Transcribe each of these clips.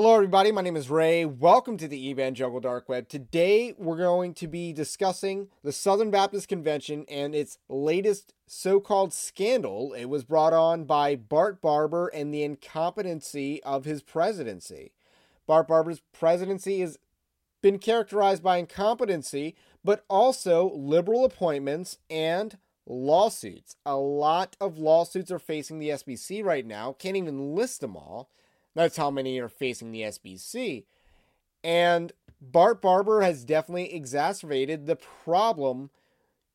Hello, everybody. My name is Ray. Welcome to the Evangelical Dark Web. Today, we're going to be discussing the Southern Baptist Convention and its latest so called scandal. It was brought on by Bart Barber and the incompetency of his presidency. Bart Barber's presidency has been characterized by incompetency, but also liberal appointments and lawsuits. A lot of lawsuits are facing the SBC right now. Can't even list them all. That's how many are facing the SBC. And Bart Barber has definitely exacerbated the problem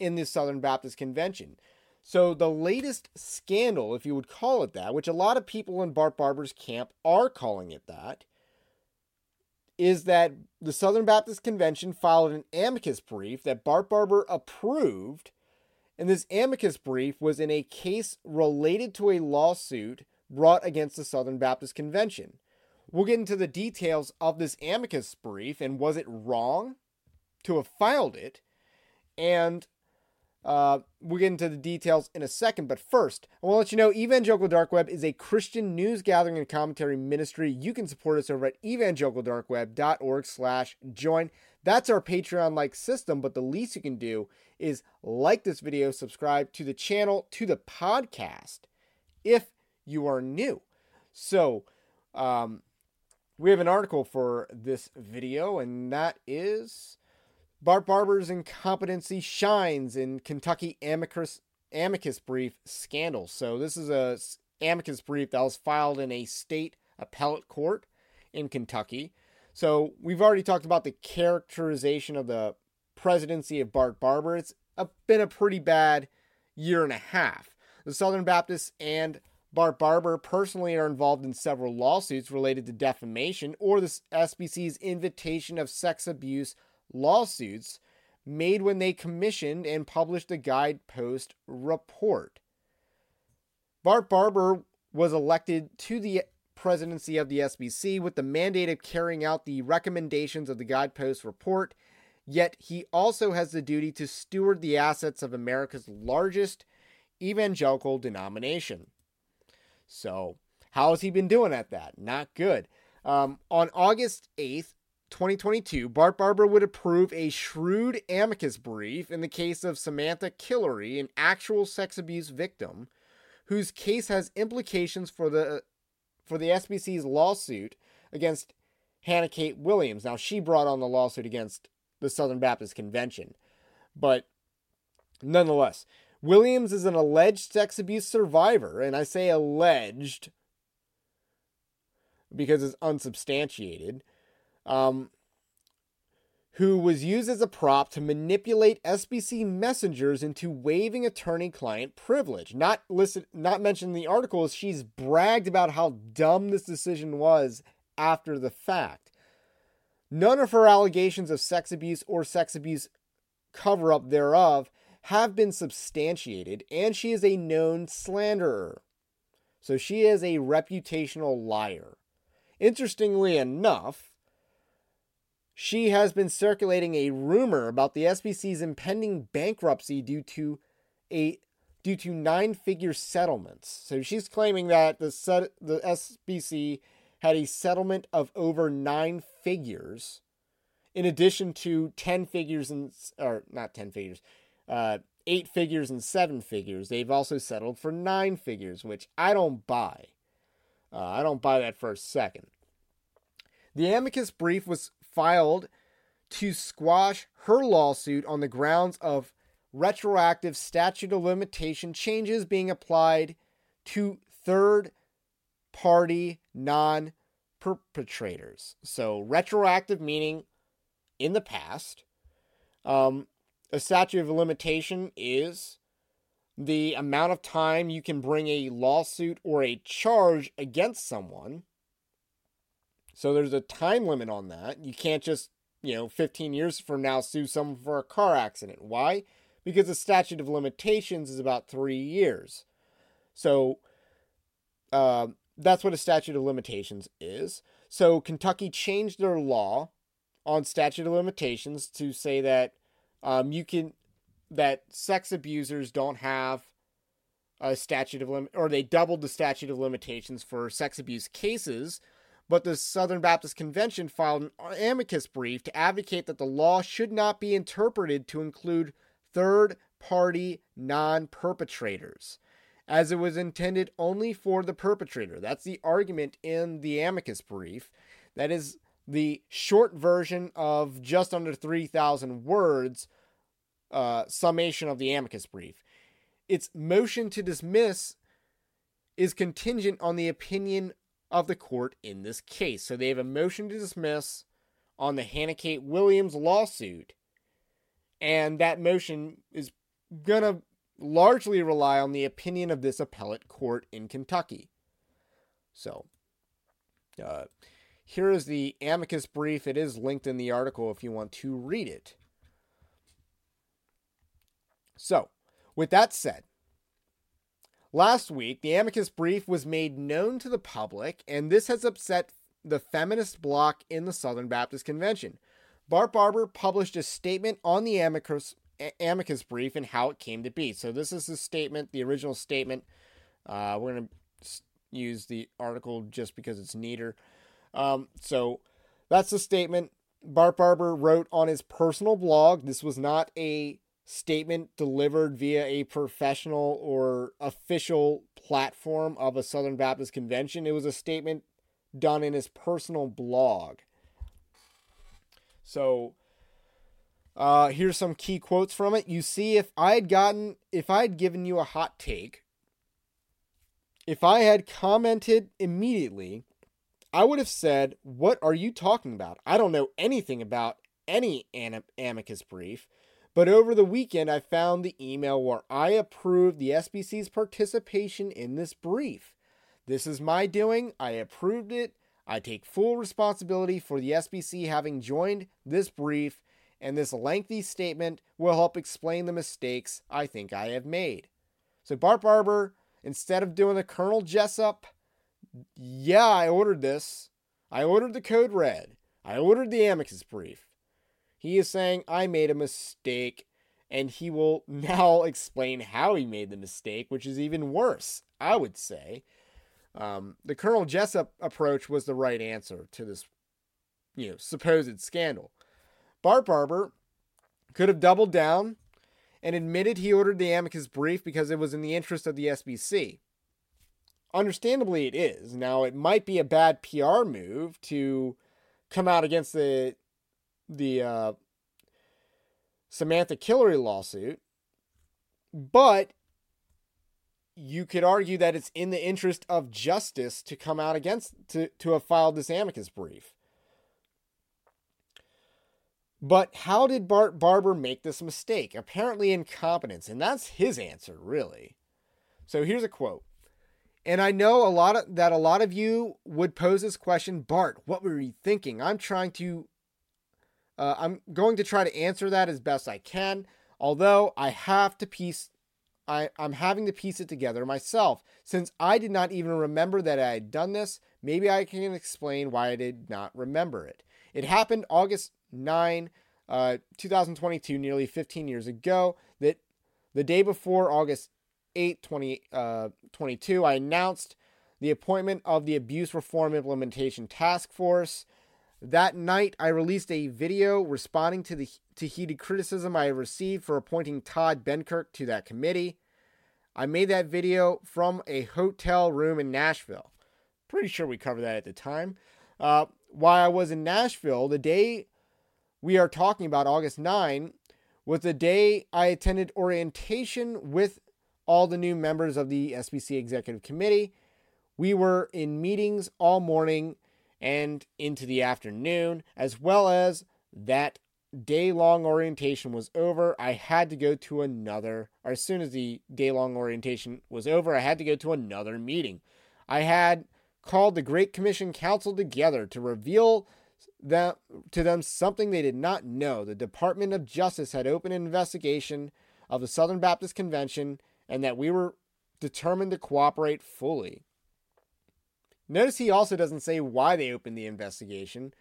in the Southern Baptist Convention. So, the latest scandal, if you would call it that, which a lot of people in Bart Barber's camp are calling it that, is that the Southern Baptist Convention filed an amicus brief that Bart Barber approved. And this amicus brief was in a case related to a lawsuit brought against the Southern Baptist Convention. We'll get into the details of this amicus brief and was it wrong to have filed it? And uh, we'll get into the details in a second, but first, I want to let you know Evangelical Dark Web is a Christian news gathering and commentary ministry. You can support us over at evangelicaldarkweb.org slash join. That's our Patreon-like system, but the least you can do is like this video, subscribe to the channel, to the podcast, if you are new. So, um, we have an article for this video, and that is Bart Barber's incompetency shines in Kentucky amicus amicus brief scandal. So this is a amicus brief that was filed in a state appellate court in Kentucky. So we've already talked about the characterization of the presidency of Bart Barber. It's been a pretty bad year and a half. The Southern Baptists and Bart Barber personally are involved in several lawsuits related to defamation or the SBC's invitation of sex abuse lawsuits made when they commissioned and published the guidepost report. Bart Barber was elected to the presidency of the SBC with the mandate of carrying out the recommendations of the guidepost report, yet he also has the duty to steward the assets of America's largest evangelical denomination. So, how has he been doing at that? Not good. Um, on August 8th, 2022, Bart Barber would approve a shrewd amicus brief in the case of Samantha Killary, an actual sex abuse victim, whose case has implications for the for the SBC's lawsuit against Hannah Kate Williams. Now, she brought on the lawsuit against the Southern Baptist Convention, but nonetheless, Williams is an alleged sex abuse survivor, and I say alleged because it's unsubstantiated, um, who was used as a prop to manipulate SBC messengers into waiving attorney-client privilege. Not listed, not mentioned in the article she's bragged about how dumb this decision was after the fact. None of her allegations of sex abuse or sex abuse cover up thereof have been substantiated, and she is a known slanderer. So she is a reputational liar. Interestingly enough, she has been circulating a rumor about the SBC's impending bankruptcy due to a due to nine-figure settlements. So she's claiming that the set, the SBC had a settlement of over nine figures, in addition to ten figures and or not ten figures, uh, eight figures and seven figures. They've also settled for nine figures, which I don't buy. Uh, I don't buy that for a second. The amicus brief was filed to squash her lawsuit on the grounds of retroactive statute of limitation changes being applied to third party non perpetrators. So, retroactive meaning in the past. Um, a statute of limitation is the amount of time you can bring a lawsuit or a charge against someone. So there's a time limit on that. You can't just, you know, 15 years from now sue someone for a car accident. Why? Because the statute of limitations is about three years. So uh, that's what a statute of limitations is. So Kentucky changed their law on statute of limitations to say that um, you can that sex abusers don't have a statute of limit, or they doubled the statute of limitations for sex abuse cases. But the Southern Baptist Convention filed an amicus brief to advocate that the law should not be interpreted to include third party non perpetrators, as it was intended only for the perpetrator. That's the argument in the amicus brief. That is the short version of just under 3,000 words uh, summation of the amicus brief. Its motion to dismiss is contingent on the opinion of the court in this case. So they have a motion to dismiss on the Hannah Kate Williams lawsuit, and that motion is going to largely rely on the opinion of this appellate court in Kentucky. So, uh, here is the amicus brief. It is linked in the article if you want to read it. So, with that said, last week the amicus brief was made known to the public, and this has upset the feminist bloc in the Southern Baptist Convention. Bart Barber published a statement on the amicus, amicus brief and how it came to be. So, this is the statement, the original statement. Uh, we're going to use the article just because it's neater. Um, so that's the statement Bart Barber wrote on his personal blog. This was not a statement delivered via a professional or official platform of a Southern Baptist convention. It was a statement done in his personal blog. So uh, here's some key quotes from it. You see, if I had gotten, if I had given you a hot take, if I had commented immediately, I would have said, What are you talking about? I don't know anything about any amicus brief. But over the weekend, I found the email where I approved the SBC's participation in this brief. This is my doing. I approved it. I take full responsibility for the SBC having joined this brief, and this lengthy statement will help explain the mistakes I think I have made. So, Bart Barber, instead of doing the Colonel Jessup, yeah, I ordered this. I ordered the code red. I ordered the amicus brief. He is saying I made a mistake, and he will now explain how he made the mistake, which is even worse, I would say. Um, the Colonel Jessup approach was the right answer to this, you know, supposed scandal. Bart Barber could have doubled down and admitted he ordered the amicus brief because it was in the interest of the SBC understandably it is. Now it might be a bad PR move to come out against the the uh, Samantha Killary lawsuit, but you could argue that it's in the interest of justice to come out against to to have filed this amicus brief. But how did Bart Barber make this mistake? Apparently incompetence, and that's his answer, really. So here's a quote. And I know a lot of that a lot of you would pose this question, Bart, what were you thinking? I'm trying to uh, I'm going to try to answer that as best I can, although I have to piece I, I'm having to piece it together myself. Since I did not even remember that I had done this, maybe I can explain why I did not remember it. It happened August 9, uh, 2022, nearly 15 years ago, that the day before August 8, 2022, uh, I announced the appointment of the Abuse Reform Implementation Task Force. That night, I released a video responding to the to heated criticism I received for appointing Todd Benkert to that committee. I made that video from a hotel room in Nashville. Pretty sure we covered that at the time. Uh, while I was in Nashville, the day we are talking about, August 9, was the day I attended orientation with all the new members of the SBC Executive Committee. We were in meetings all morning and into the afternoon, as well as that day long orientation was over. I had to go to another, or as soon as the day long orientation was over, I had to go to another meeting. I had called the Great Commission Council together to reveal them, to them something they did not know. The Department of Justice had opened an investigation of the Southern Baptist Convention and that we were determined to cooperate fully. Notice he also doesn't say why they opened the investigation,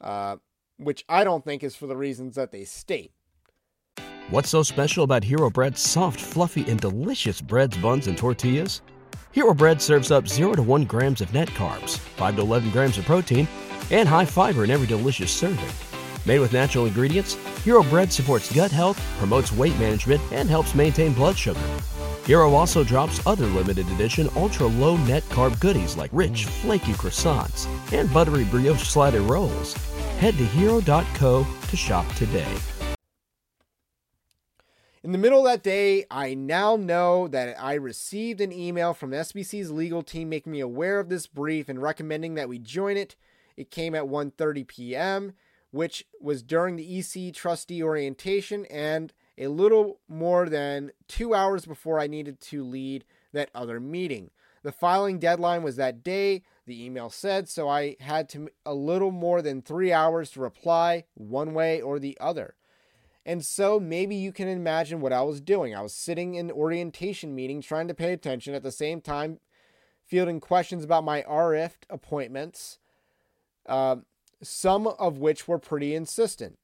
uh, which I don't think is for the reasons that they state. What's so special about Hero Bread's soft, fluffy, and delicious breads, buns, and tortillas? Hero Bread serves up 0 to 1 grams of net carbs, 5 to 11 grams of protein, and high fiber in every delicious serving. Made with natural ingredients, Hero Bread supports gut health, promotes weight management, and helps maintain blood sugar. Hero also drops other limited edition ultra low net carb goodies like rich, flaky croissants and buttery brioche slider rolls. Head to hero.co to shop today. In the middle of that day, I now know that I received an email from SBC's legal team making me aware of this brief and recommending that we join it. It came at 1:30 p.m., which was during the EC trustee orientation and a little more than 2 hours before I needed to lead that other meeting. The filing deadline was that day, the email said, so I had to a little more than 3 hours to reply one way or the other. And so maybe you can imagine what I was doing. I was sitting in orientation meetings trying to pay attention at the same time fielding questions about my RF appointments, uh, some of which were pretty insistent.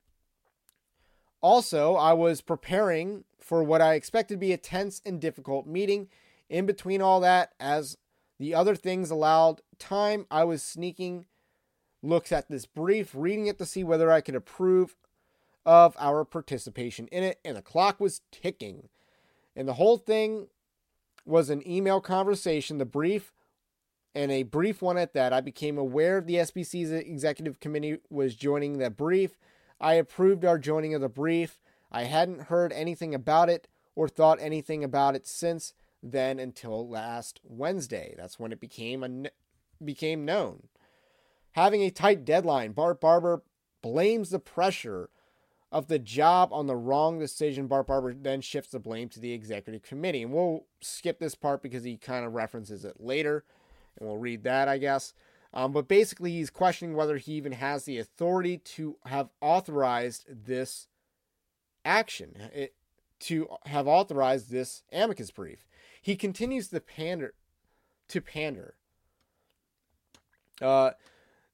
Also, I was preparing for what I expected to be a tense and difficult meeting. In between all that, as the other things allowed time, I was sneaking looks at this brief, reading it to see whether I could approve of our participation in it, and the clock was ticking. And the whole thing was an email conversation, the brief, and a brief one at that. I became aware of the SBC's executive committee was joining the brief. I approved our joining of the brief. I hadn't heard anything about it or thought anything about it since then until last Wednesday. That's when it became a, became known. Having a tight deadline, Bart Barber blames the pressure of the job on the wrong decision, Bart Barber then shifts the blame to the executive committee. And we'll skip this part because he kind of references it later, and we'll read that, I guess. Um, but basically, he's questioning whether he even has the authority to have authorized this action, it, to have authorized this amicus brief. He continues to pander, to pander. Uh,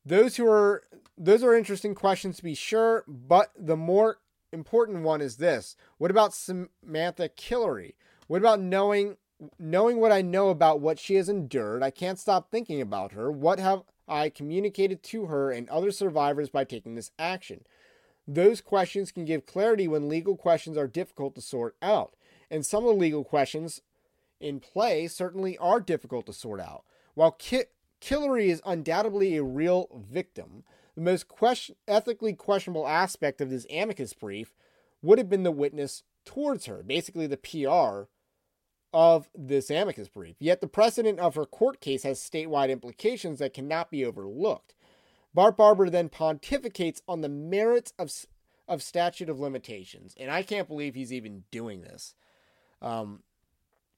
those who are those are interesting questions to be sure, but the more important one is this. What about Samantha Killary? What about knowing knowing what I know about what she has endured? I can't stop thinking about her. What have I communicated to her and other survivors by taking this action? Those questions can give clarity when legal questions are difficult to sort out. And some of the legal questions in play certainly are difficult to sort out. While Kit Killary is undoubtedly a real victim. The most question- ethically questionable aspect of this amicus brief would have been the witness towards her, basically the PR of this amicus brief. Yet the precedent of her court case has statewide implications that cannot be overlooked. Bart Barber then pontificates on the merits of, of statute of limitations, and I can't believe he's even doing this. Um,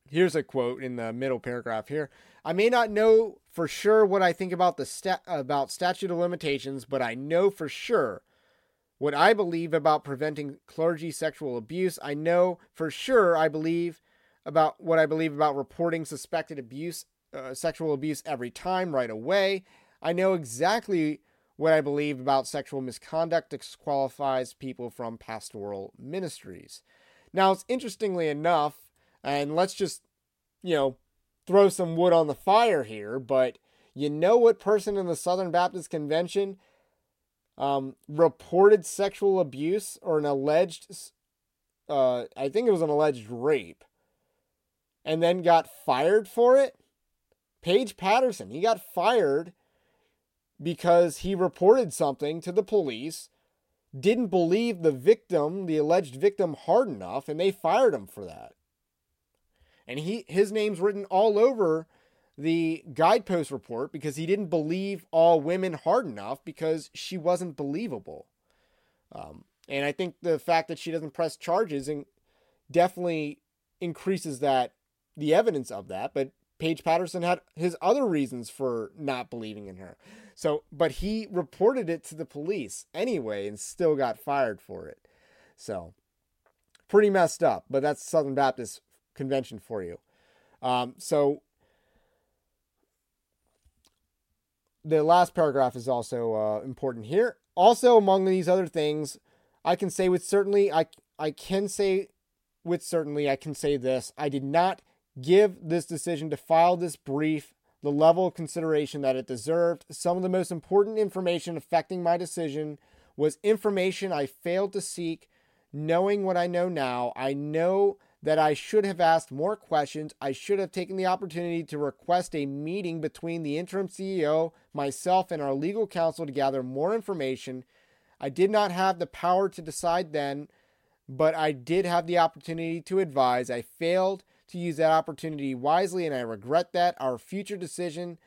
here's a quote in the middle paragraph here. I may not know for sure what I think about the sta- about statute of limitations, but I know for sure what I believe about preventing clergy sexual abuse. I know for sure I believe about what I believe about reporting suspected abuse, uh, sexual abuse every time right away. I know exactly what I believe about sexual misconduct disqualifies people from pastoral ministries. Now, it's interestingly enough, and let's just, you know, throw some wood on the fire here, but you know what person in the Southern Baptist Convention um, reported sexual abuse or an alleged, uh, I think it was an alleged rape, and then got fired for it? Paige Patterson. He got fired because he reported something to the police, didn't believe the victim, the alleged victim, hard enough, and they fired him for that and he his name's written all over the guidepost report because he didn't believe all women hard enough because she wasn't believable. Um, and I think the fact that she doesn't press charges and definitely increases that the evidence of that. But Paige Patterson had his other reasons for not believing in her. So, but he reported it to the police anyway and still got fired for it. So, pretty messed up, but that's Southern Baptist Convention for you. Um, so, the last paragraph is also uh, important here. Also, among these other things, I can say with certainly, I I can say with certainly, I can say this: I did not give this decision to file this brief the level of consideration that it deserved. Some of the most important information affecting my decision was information I failed to seek. Knowing what I know now, I know that I should have asked more questions. I should have taken the opportunity to request a meeting between the interim CEO, myself, and our legal counsel to gather more information. I did not have the power to decide then, but I did have the opportunity to advise. I failed to use that opportunity wisely, and I regret that. Our future decision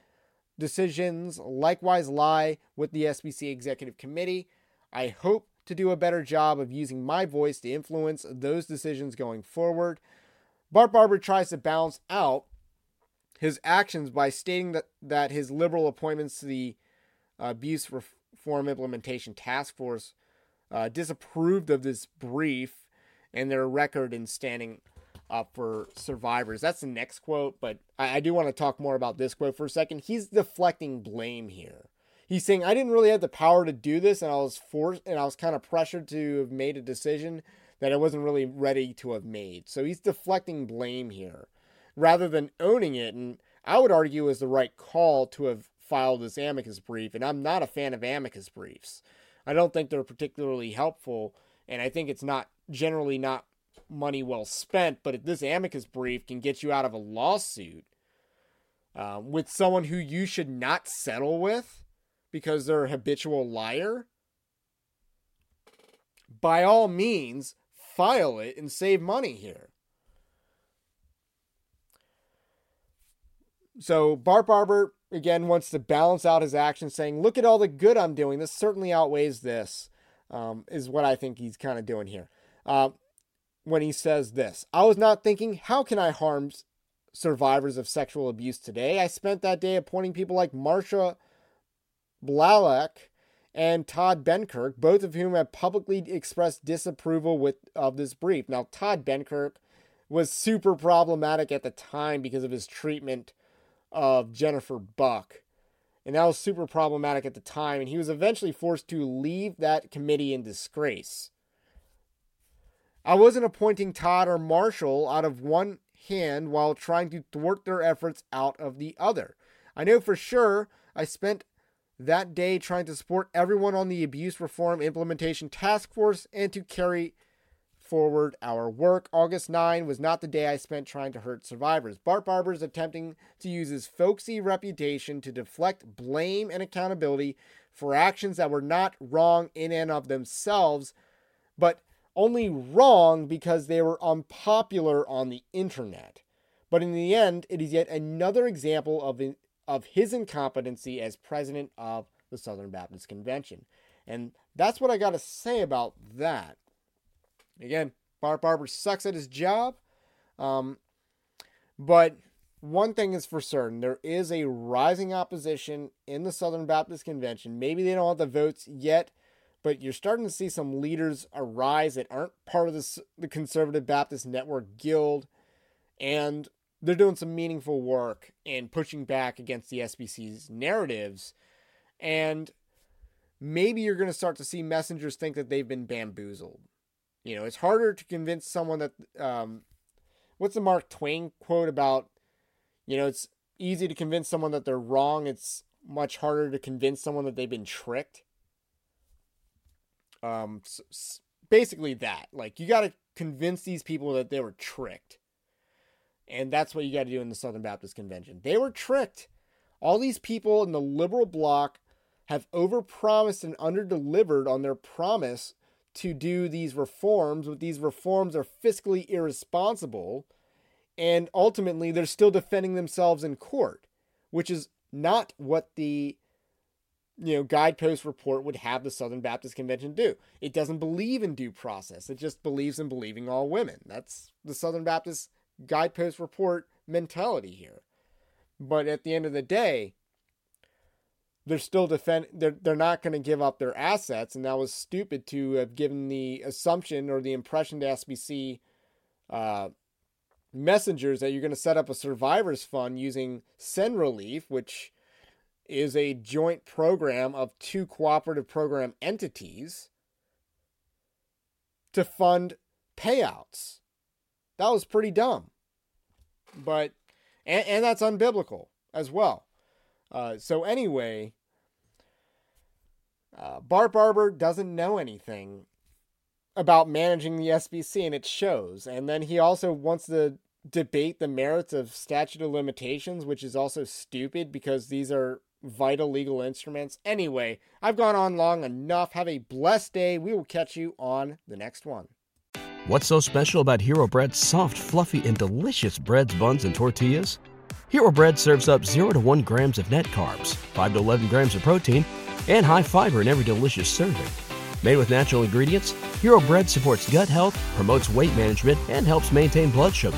decisions likewise lie with the SBC Executive Committee. I hope to do a better job of using my voice to influence those decisions going forward. Bart Barber tries to balance out his actions by stating that, that his liberal appointments to the Abuse Reform Implementation Task Force uh, disapproved of this brief and their record in standing up for survivors. That's the next quote, but I, I do want to talk more about this quote for a second. He's deflecting blame here he's saying I didn't really have the power to do this, and I was forced, and I was kind of pressured to have made a decision that I wasn't really ready to have made. So he's deflecting blame here, rather than owning it. And I would argue was the right call to have filed this amicus brief. And I'm not a fan of amicus briefs. I don't think they're particularly helpful, and I think it's not generally not money well spent. But if this amicus brief can get you out of a lawsuit um, with someone who you should not settle with because they're a habitual liar, by all means, file it and save money here. So Bart Barber again wants to balance out his actions, saying, "Look at all the good I'm doing. This certainly outweighs this." Um, is what I think he's kind of doing here. Uh, when he says this, I was not thinking, "How can I harm survivors of sexual abuse today?" I spent that day appointing people like Marshall Blalock and Todd Benkert, both of whom have publicly expressed disapproval with of this brief. Now, Todd Benkert was super problematic at the time because of his treatment of Jennifer Buck. And that was super problematic at the time, and he was eventually forced to leave that committee in disgrace. I wasn't appointing Todd or Marshall out of one hand while trying to thwart their efforts out of the other. I know for sure I spent that day trying to support everyone on the Abuse Reform Implementation Task Force and to carry forward our work. August 9 was not the day I spent trying to hurt survivors. Bart Barber is attempting to use his folksy reputation to deflect blame and accountability for actions that were not wrong in and of themselves, but only wrong because they were unpopular on the internet. But in the end, it is yet another example of of his incompetency as president of the Southern Baptist Convention. And that's what I got to say about that. Again, Bart Barber sucks at his job. Um, but one thing is for certain there is a rising opposition in the Southern Baptist Convention. Maybe they don't have the votes yet, but you're starting to see some leaders arise that aren't part of the, the Conservative Baptist Network Guild. And they're doing some meaningful work in pushing back against the SBC's narratives. And maybe you're going to start to see messengers think that they've been bamboozled. You know, it's harder to convince someone that, um, what's the Mark Twain quote about, you know, it's easy to convince someone that they're wrong. It's much harder to convince someone that they've been tricked. Um, so, basically that. Like, you got to convince these people that they were tricked. And that's what you got to do in the Southern Baptist Convention. They were tricked. All these people in the liberal bloc have overpromised and underdelivered on their promise to do these reforms, but these reforms are fiscally irresponsible. And ultimately, they're still defending themselves in court, which is not what the you know guidepost report would have the Southern Baptist Convention do. It doesn't believe in due process. It just believes in believing all women. That's the Southern Baptist guidepost report mentality here. But at the end of the day, they're still defend they're they're not going to give up their assets and that was stupid to have given the assumption or the impression to SBC uh, messengers that you're going to set up a survivors fund using Send Relief which is a joint program of two cooperative program entities to fund payouts. That was pretty dumb. But and, and that's unbiblical as well. Uh, so anyway, uh, Bart Barber doesn't know anything about managing the SBC, and it shows. And then he also wants to debate the merits of statute of limitations, which is also stupid because these are vital legal instruments. Anyway, I've gone on long enough. Have a blessed day. We will catch you on the next one. What's so special about Hero Bread's soft, fluffy, and delicious breads, buns, and tortillas? Hero Bread serves up 0 to 1 grams of net carbs, 5 to 11 grams of protein, and high fiber in every delicious serving. Made with natural ingredients, Hero Bread supports gut health, promotes weight management, and helps maintain blood sugar.